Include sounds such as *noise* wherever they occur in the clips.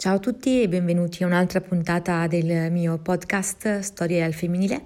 Ciao a tutti e benvenuti a un'altra puntata del mio podcast Storie al femminile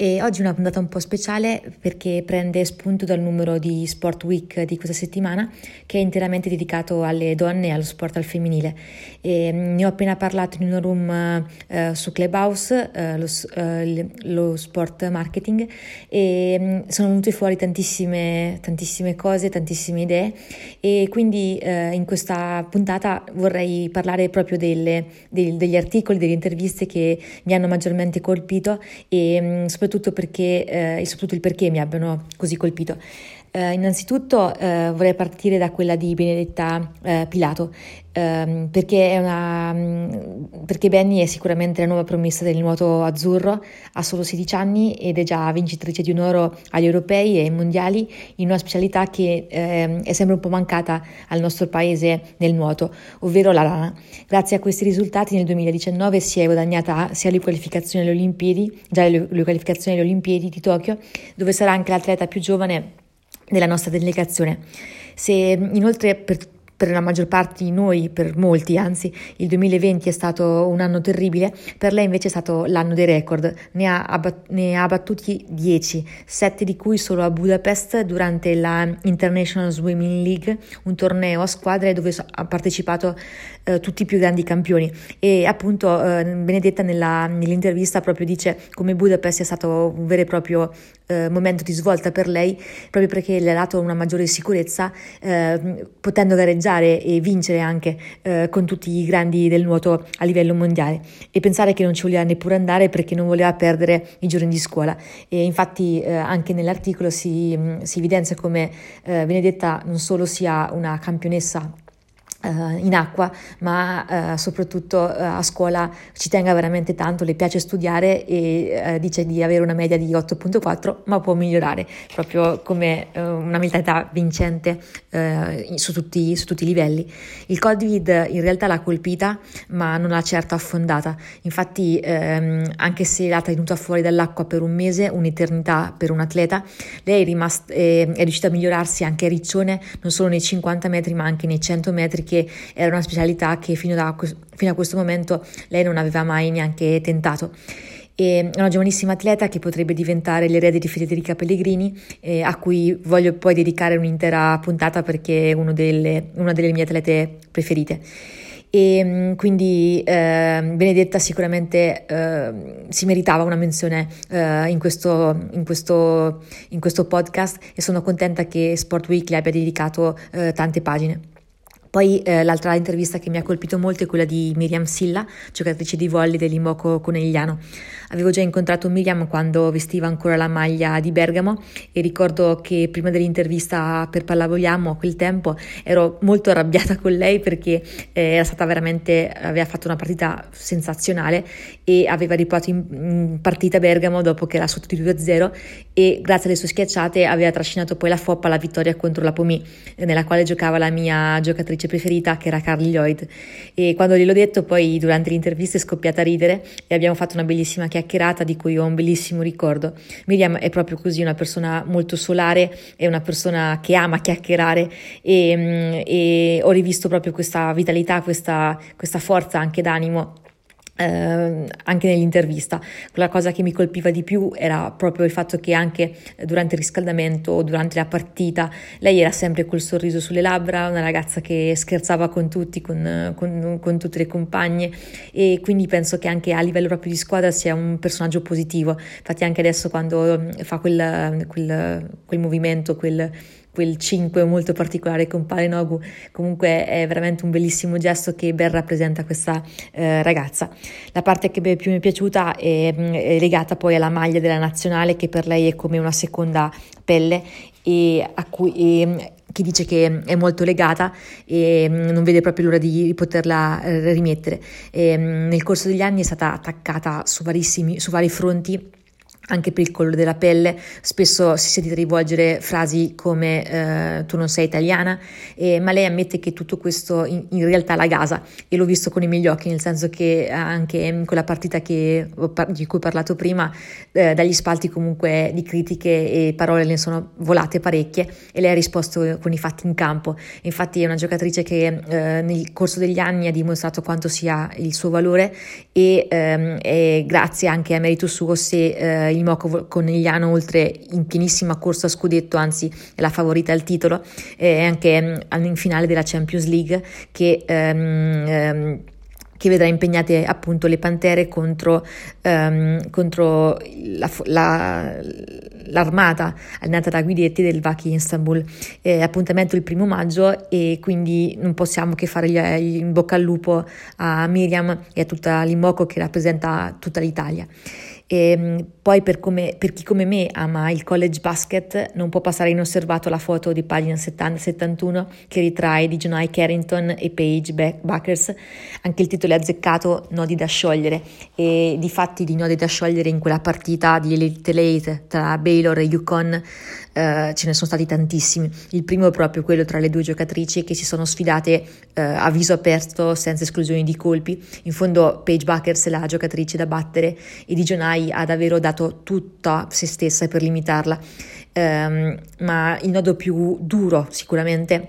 e oggi è una puntata un po' speciale perché prende spunto dal numero di Sport Week di questa settimana che è interamente dedicato alle donne e allo sport al femminile. E mm, ne ho appena parlato in una room uh, su Clubhouse, uh, lo, uh, lo, sport marketing, e um, sono venute fuori tantissime, tantissime cose, tantissime idee e quindi in questa puntata vorrei parlare proprio delle, dei, degli articoli, delle interviste che mi hanno maggiormente colpito e um, soprattutto soprattutto perché, eh, soprattutto il perché mi abbiano così colpito. Uh, innanzitutto uh, vorrei partire da quella di Benedetta uh, Pilato, um, perché, una, um, perché, Benny è sicuramente la nuova promessa del nuoto azzurro, ha solo 16 anni ed è già vincitrice di un oro agli europei e mondiali in una specialità che ehm, è sempre un po' mancata al nostro paese nel nuoto, ovvero la rana. Grazie a questi risultati nel 2019 si è guadagnata sia le qualificazioni alle Olimpiadi, già le, le qualificazioni alle Olimpiadi di Tokyo, dove sarà anche l'atleta più giovane della nostra delegazione. Se inoltre per per la maggior parte di noi, per molti anzi, il 2020 è stato un anno terribile, per lei invece è stato l'anno dei record, ne ha, abbat- ne ha battuti 10, 7 di cui solo a Budapest durante la International Swimming League, un torneo a squadre dove ha partecipato eh, tutti i più grandi campioni. E appunto eh, Benedetta nella, nell'intervista proprio dice come Budapest sia stato un vero e proprio eh, momento di svolta per lei, proprio perché le ha dato una maggiore sicurezza, eh, potendo gareggiare e vincere anche eh, con tutti i grandi del nuoto a livello mondiale. E pensare che non ci voleva neppure andare perché non voleva perdere i giorni di scuola. E infatti eh, anche nell'articolo si, si evidenzia come eh, Benedetta non solo sia una campionessa in acqua, ma uh, soprattutto uh, a scuola ci tenga veramente tanto, le piace studiare e dice di avere una media di 8.4, ma può migliorare, proprio come una mentalità vincente su tutti, su, tutti, i livelli. Il Covid in realtà l'ha colpita, ma non l'ha certo affondata. Infatti, ehm, anche se l'ha tenuta fuori dall'acqua per un mese, un'eternità per un atleta, lei è, rimasta, è, è riuscita a migliorarsi anche a Riccione, non solo nei 50 metri, ma anche nei 100 metri che era una specialità che fino, da, fino a questo momento lei non aveva mai neanche tentato è una giovanissima atleta che potrebbe diventare l'erede di Federica Pellegrini, eh, a cui voglio poi dedicare un'intera puntata perché è delle, una delle mie atlete preferite. E mm, quindi eh, Benedetta sicuramente eh, si meritava una menzione eh, in, questo, in, questo, in, questo, podcast e sono contenta che Sport Week le abbia dedicato eh, tante pagine. Poi eh, l'altra intervista che mi ha colpito molto è quella di Miriam Silla, giocatrice di volley dell'Imoco Conegliano. Avevo già incontrato Miriam quando vestiva ancora la maglia di Bergamo e ricordo che prima dell'intervista per Pallavogliamo a quel tempo ero molto arrabbiata con lei perché eh, era stata veramente, aveva fatto una partita sensazionale e aveva riportato in, in partita Bergamo dopo che era sotto di 2-0 e grazie alle sue schiacciate aveva trascinato poi la Foppa alla vittoria contro la Pomi nella quale giocava la mia giocatrice preferita che era Carly Lloyd. E quando gliel'ho detto poi durante l'intervista è scoppiata a ridere e abbiamo fatto una bellissima chiacchierata di cui ho un bellissimo ricordo. Miriam è proprio così, una persona molto solare, è una persona che ama chiacchierare e, mm, e ho rivisto proprio questa vitalità, questa, questa forza anche d'animo eh, anche nell'intervista. La cosa che mi colpiva di più era proprio il fatto che anche durante il riscaldamento o durante la partita lei era sempre col sorriso sulle labbra, una ragazza che scherzava con tutti, con, con, con tutte le compagne e quindi penso che anche a livello proprio di squadra sia un personaggio positivo. Infatti anche adesso quando fa quel, quel, quel movimento, quel quel 5 molto particolare con Palenogu, comunque è veramente un bellissimo gesto che ben rappresenta questa eh, ragazza. La parte che più mi è piaciuta è, è, legata poi alla maglia della nazionale che per lei è come una seconda pelle e a cui e, chi dice che è molto legata e non vede proprio l'ora di poterla eh, rimettere. E, nel corso degli anni è stata attaccata su, su vari fronti anche per il colore della pelle, spesso si sente rivolgere frasi come eh, tu non sei italiana, eh, ma lei ammette che tutto questo in, in, realtà la gasa e l'ho visto con i miei occhi, nel senso che anche in quella partita che, di cui ho parlato prima, eh, dagli spalti comunque di critiche e parole ne sono volate parecchie e lei ha risposto con i fatti in campo. Infatti è una giocatrice che eh, nel corso degli anni ha dimostrato quanto sia il suo valore e, ehm, grazie anche a merito suo se eh, il Moco Conegliano oltre in pienissima corsa a scudetto, anzi è la favorita al titolo, è anche mm, in finale della Champions League che ehm, ehm, che vedrà impegnate appunto le Pantere contro, um, contro la, la, l'armata allenata da Guidetti del Vaki Istanbul. Eh, appuntamento il primo maggio e quindi non possiamo che fare in bocca al lupo a Miriam e a tutta l'Imoco che rappresenta tutta l'Italia. E ehm, poi per, come, per, chi come me ama il college basket non può passare inosservato la foto di pagina 70-71 che ritrae di Jonai Carrington e Paige Buckers. Anche il titolo è azzeccato Nodi da sciogliere e di fatti di nodi da sciogliere in quella partita di Elite Late tra Baylor e Yukon eh, ce ne sono stati tantissimi. Il primo è proprio quello tra le due giocatrici che si sono sfidate eh, a viso aperto senza esclusioni di colpi. In fondo Paige Buckers è la giocatrice da battere e di Jonai ha davvero dato tutta se stessa per limitarla. Um, ma il nodo più duro sicuramente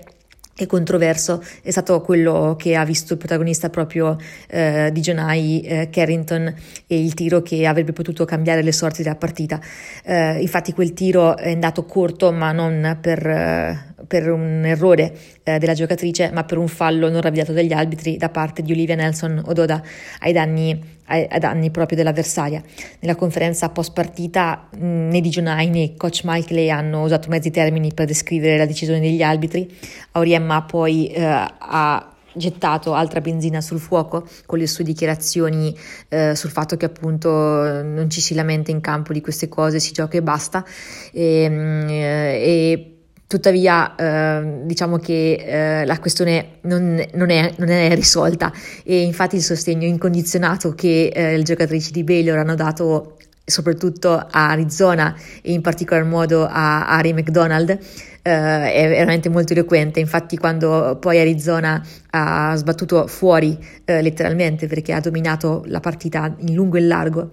e controverso è stato quello che ha visto il protagonista proprio eh, di Jonai eh, Carrington e il tiro che avrebbe potuto cambiare le sorti della partita. Eh, infatti quel tiro è andato corto ma non per, eh, per un errore eh, della giocatrice ma per un fallo non ravvidato dagli arbitri da parte di Olivia Nelson Ododa ai danni ai, danni proprio dell'avversaria. Nella conferenza post partita né Di Jonai né coach Michael hanno usato mezzi termini per descrivere la decisione degli arbitri. Auriemma poi eh, ha gettato altra benzina sul fuoco con le sue dichiarazioni eh, sul fatto che appunto non ci si lamenta in campo di queste cose, si gioca e basta. E, ehm, e Tuttavia, eh, diciamo che eh, la questione non, non, è, non, è, risolta e infatti il sostegno incondizionato che eh, le giocatrici di Baylor hanno dato soprattutto a Arizona e in particolar modo a Ari McDonald eh, è veramente molto eloquente. Infatti, quando poi Arizona ha sbattuto fuori eh, letteralmente perché ha dominato la partita in lungo e largo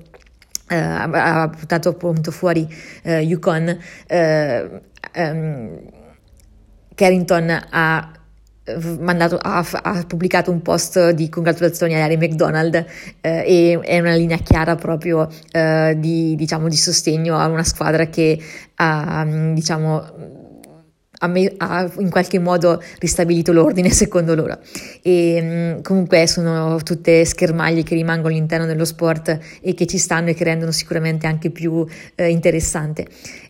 Uh, ha portato appunto fuori uh, Yukon, uh, um, Carrington ha Mandato, ha, ha, pubblicato un post di congratulazioni a Harry McDonald eh, e è una linea chiara proprio eh, di, diciamo, di, sostegno a una squadra che ha, diciamo, ha in qualche modo ristabilito l'ordine *laughs* secondo loro. E mm, comunque sono tutte schermaglie che rimangono all'interno dello sport e che ci stanno e che rendono sicuramente anche più eh, interessante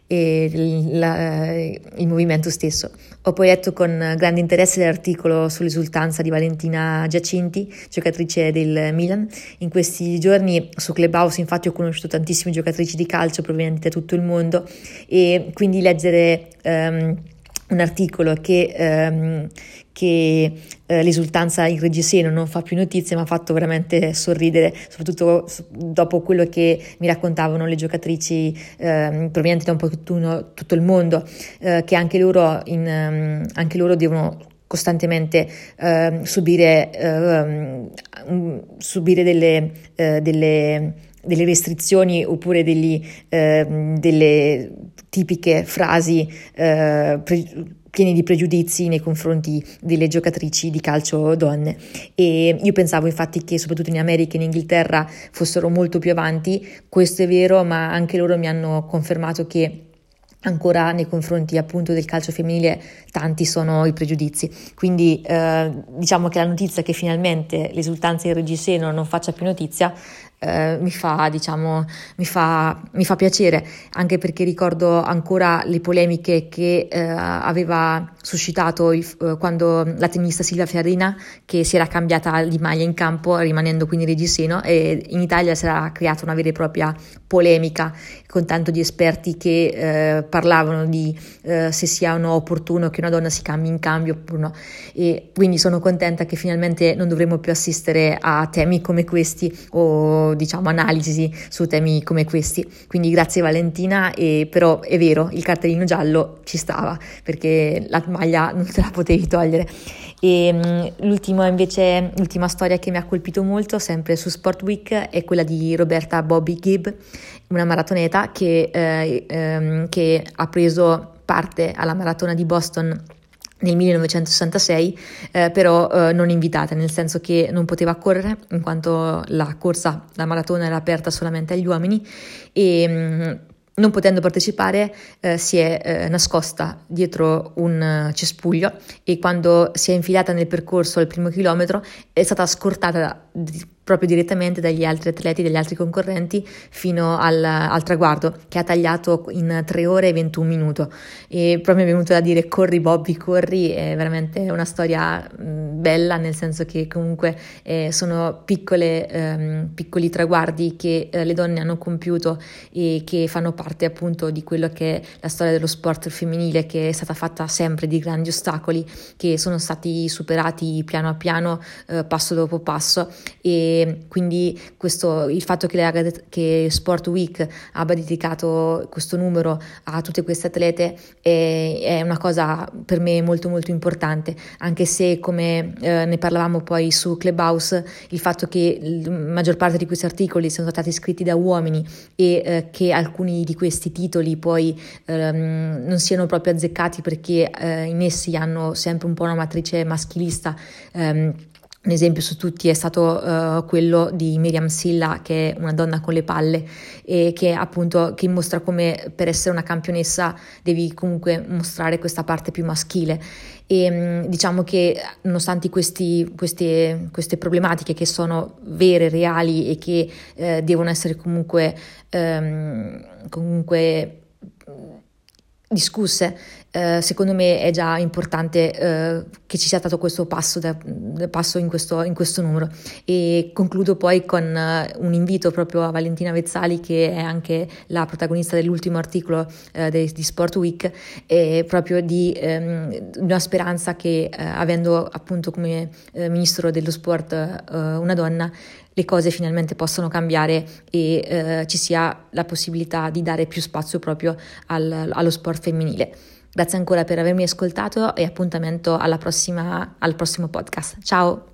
il, la, il movimento stesso. Ho poi letto con grande interesse l'articolo sull'esultanza di Valentina Giacinti, giocatrice del Milan. In questi giorni su Clubhouse infatti ho conosciuto tantissime giocatrici di calcio provenienti da tutto il mondo e quindi leggere um, un articolo che, ehm, che eh, l'esultanza in reggiseno non fa più notizie, mi ha fatto veramente sorridere, soprattutto dopo quello che mi raccontavano le giocatrici ehm, provenienti da un po' tutto, tutto il mondo, eh, che anche loro, in, um, anche loro devono costantemente uh, subire, uh, subire delle, uh, delle, delle, restrizioni oppure degli, ehm, delle tipiche frasi eh, pre- pieni di pregiudizi nei confronti delle giocatrici di calcio donne. E io pensavo infatti che soprattutto in America e in Inghilterra fossero molto più avanti, questo è vero, ma anche loro mi hanno confermato che ancora nei confronti appunto del calcio femminile tanti sono i pregiudizi. Quindi eh, diciamo che la notizia che finalmente l'esultanza in Reggiseno non faccia più notizia eh, mi, fa, diciamo, mi, fa, mi, fa, piacere, anche perché ricordo ancora le polemiche che eh, aveva suscitato il, eh, quando la tennista Silvia Fiarina, che si era cambiata di maglia in campo, rimanendo quindi reggiseno, e in Italia si era creata una vera e propria polemica con tanto di esperti che eh, parlavano di eh, se sia o no opportuno che una donna si cambi in cambio oppure no. E quindi sono contenta che finalmente non dovremo più assistere a temi come questi o diciamo analisi su temi come questi. Quindi grazie Valentina, e, però è vero, il cartellino giallo ci stava perché la maglia non te la potevi togliere. E um, l'ultima invece, l'ultima storia che mi ha colpito molto, sempre su Sport Week, è quella di Roberta Bobby Gibb, una maratoneta che, eh, ehm, che ha preso parte alla maratona di Boston nel 1966, eh, però eh, non invitata, nel senso che non poteva correre in quanto la corsa, la maratona era aperta solamente agli uomini e mm, non potendo partecipare eh, si è eh, nascosta dietro un cespuglio e quando si è infilata nel percorso al primo chilometro è stata scortata di, proprio direttamente dagli altri atleti, dagli altri concorrenti, fino al, al, traguardo, che ha tagliato in 3 ore e 21 minuti. E proprio mi è venuto da dire corri Bobby, corri, è veramente una storia bella, nel senso che comunque eh, sono piccole, ehm, piccoli traguardi che eh, le donne hanno compiuto e che fanno parte appunto di quello che è la storia dello sport femminile, che è stata fatta sempre di grandi ostacoli, che sono stati superati piano a piano, eh, passo dopo passo. E quindi questo, il fatto che, la, che Sport Week abbia dedicato questo numero a tutte queste atlete è, è una cosa per me molto molto importante, anche se come eh, ne parlavamo poi su Clubhouse, il fatto che la maggior parte di questi articoli sono stati scritti da uomini e eh, che alcuni di questi titoli poi ehm, non siano proprio azzeccati perché eh, in essi hanno sempre un po' una matrice maschilista. Ehm, un esempio su tutti è stato uh, quello di Miriam Silla, che è una donna con le palle e che appunto che mostra come per essere una campionessa devi comunque mostrare questa parte più maschile. E mm, diciamo che nonostante questi, queste, queste, problematiche che sono vere, reali e che eh, devono essere comunque, ehm, comunque discusse, eh, secondo me è già importante eh, che ci sia stato questo passo, da, passo in, questo, in, questo, numero. E concludo poi con uh, un invito proprio a Valentina Vezzali, che è anche la protagonista dell'ultimo articolo uh, di, di Sport Week, e proprio di um, una speranza che, uh, avendo appunto come ministro dello sport una donna, le cose finalmente possano cambiare e eh, ci sia la possibilità di dare più spazio proprio al, allo sport femminile. Grazie ancora per avermi ascoltato e appuntamento prossima, al prossimo podcast. Ciao!